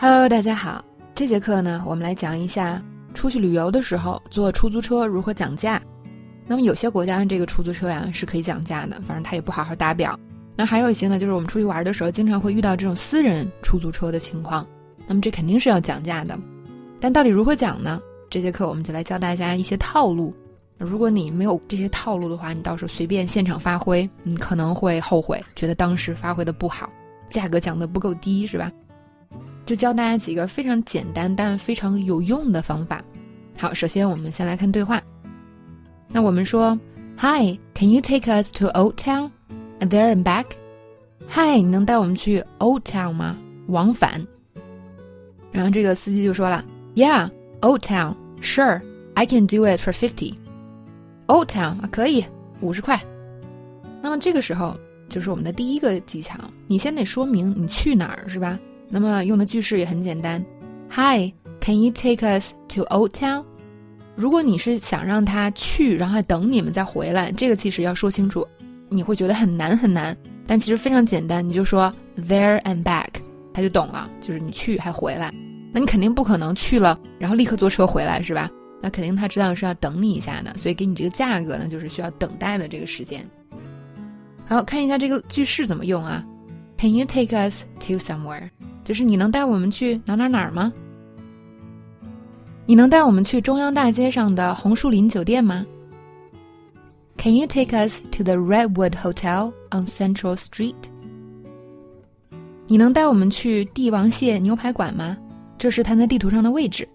Hello，大家好。这节课呢，我们来讲一下出去旅游的时候坐出租车如何讲价。那么有些国家的这个出租车呀是可以讲价的，反正他也不好好打表。那还有一些呢，就是我们出去玩的时候经常会遇到这种私人出租车的情况，那么这肯定是要讲价的。但到底如何讲呢？这节课我们就来教大家一些套路。如果你没有这些套路的话，你到时候随便现场发挥，你可能会后悔，觉得当时发挥的不好，价格讲的不够低，是吧？就教大家几个非常简单但非常有用的方法。好，首先我们先来看对话。那我们说，Hi，can you take us to Old Town and there and back？嗨，你能带我们去 Old Town 吗？往返。然后这个司机就说了，Yeah，Old Town，Sure，I can do it for fifty。Old Town 啊，可以，五十块。那么这个时候就是我们的第一个技巧，你先得说明你去哪儿，是吧？那么用的句式也很简单，Hi，can you take us to Old Town？如果你是想让他去，然后等你们再回来，这个其实要说清楚，你会觉得很难很难，但其实非常简单，你就说 there and back，他就懂了，就是你去还回来，那你肯定不可能去了，然后立刻坐车回来是吧？那肯定他知道是要等你一下的，所以给你这个价格呢，就是需要等待的这个时间。好，看一下这个句式怎么用啊？Can you take us to somewhere？就是你能带我们去哪哪哪儿吗？你能带我们去中央大街上的红树林酒店吗？Can you take us to the Redwood Hotel on Central Street？你能带我们去帝王蟹牛排馆吗？这是它在地图上的位置。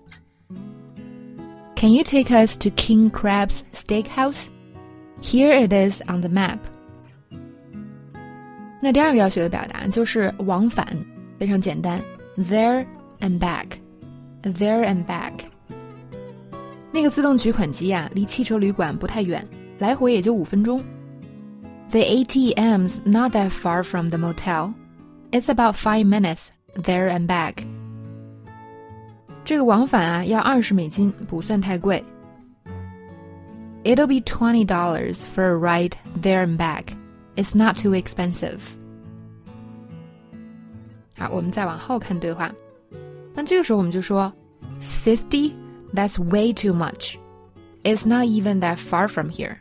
Can you take us to King Crab's Steakhouse? Here it is on the map. 那第二个要学的表达就是往返， 非常简单，there and back，there and back。那个自动取款机呀、啊，离汽车旅馆不太远，来回也就五分钟。The ATM's not that far from the motel. It's about five minutes there and back. 这个往返啊要二十美金，不算太贵。It'll be twenty dollars for a ride there and back. It's not too expensive. 我们再往后看对话。那这个时候我们就说，fifty that's way too much. It's not even that far from here.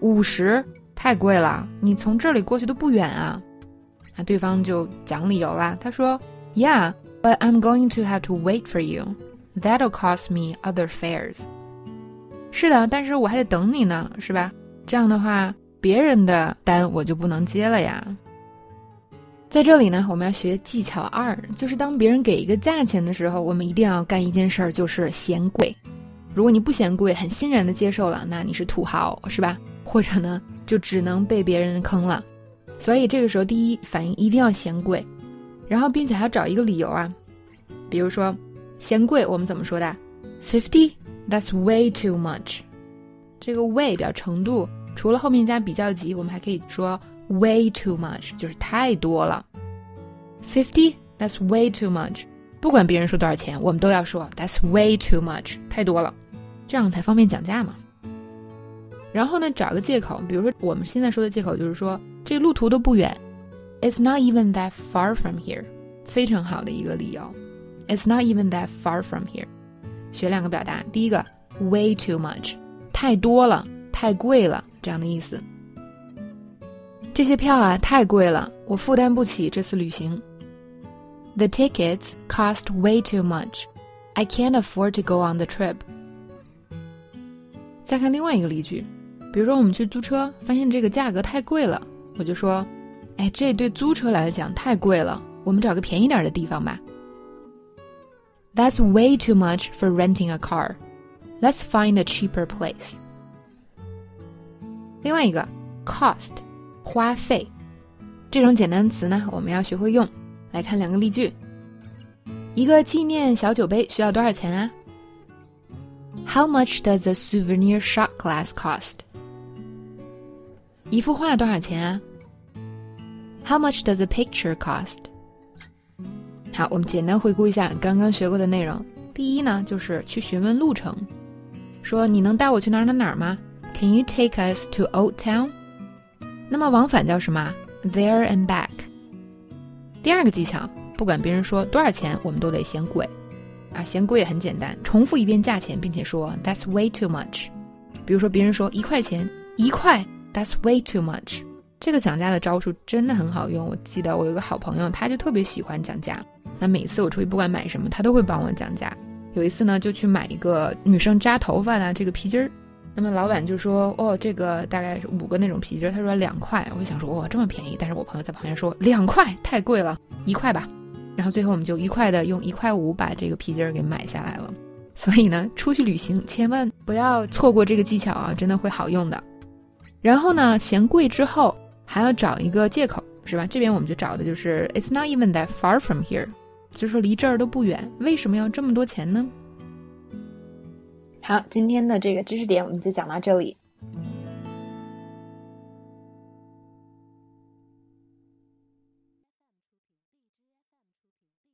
五十太贵了，你从这里过去都不远啊。那对方就讲理由啦，他说，Yeah, but I'm going to have to wait for you. That'll cost me other fares. 是的，但是我还得等你呢，是吧？这样的话，别人的单我就不能接了呀。在这里呢，我们要学技巧二，就是当别人给一个价钱的时候，我们一定要干一件事儿，就是嫌贵。如果你不嫌贵，很欣然的接受了，那你是土豪，是吧？或者呢，就只能被别人坑了。所以这个时候，第一反应一定要嫌贵，然后并且还要找一个理由啊。比如说，嫌贵，我们怎么说的？Fifty? That's way too much. 这个 way 表程度，除了后面加比较级，我们还可以说。Way too much 就是太多了。Fifty, that's way too much。不管别人说多少钱，我们都要说 That's way too much，太多了，这样才方便讲价嘛。然后呢，找个借口，比如说我们现在说的借口就是说这路途都不远，It's not even that far from here，非常好的一个理由。It's not even that far from here。学两个表达，第一个 way too much，太多了，太贵了，这样的意思。 这些票啊太贵了，我负担不起这次旅行。The tickets cost way too much. I can't afford to go on the trip. 再看另外一个例句，比如说我们去租车，发现这个价格太贵了，我就说，哎，这对租车来讲太贵了，我们找个便宜点的地方吧。That's way too much for renting a car. Let's find a cheaper place. 另外一个 cost。花费，这种简单词呢，我们要学会用。来看两个例句：一个纪念小酒杯需要多少钱啊？How much does a souvenir shot glass cost？一幅画多少钱啊？How much does a picture cost？好，我们简单回顾一下刚刚学过的内容。第一呢，就是去询问路程，说你能带我去哪儿哪儿哪儿吗？Can you take us to Old Town？那么往返叫什么？There and back。第二个技巧，不管别人说多少钱，我们都得嫌贵。啊，嫌贵也很简单，重复一遍价钱，并且说 That's way too much。比如说别人说一块钱，一块，That's way too much。这个讲价的招数真的很好用。我记得我有个好朋友，他就特别喜欢讲价。那每次我出去不管买什么，他都会帮我讲价。有一次呢，就去买一个女生扎头发的这个皮筋儿。那么老板就说：“哦，这个大概是五个那种皮筋儿。”他说两块。我就想说：“哇，这么便宜！”但是我朋友在旁边说：“两块太贵了，一块吧。”然后最后我们就愉快的用一块五把这个皮筋儿给买下来了。所以呢，出去旅行千万不要错过这个技巧啊，真的会好用的。然后呢，嫌贵之后还要找一个借口，是吧？这边我们就找的就是 "It's not even that far from here"，就说离这儿都不远，为什么要这么多钱呢？好，今天的这个知识点我们就讲到这里。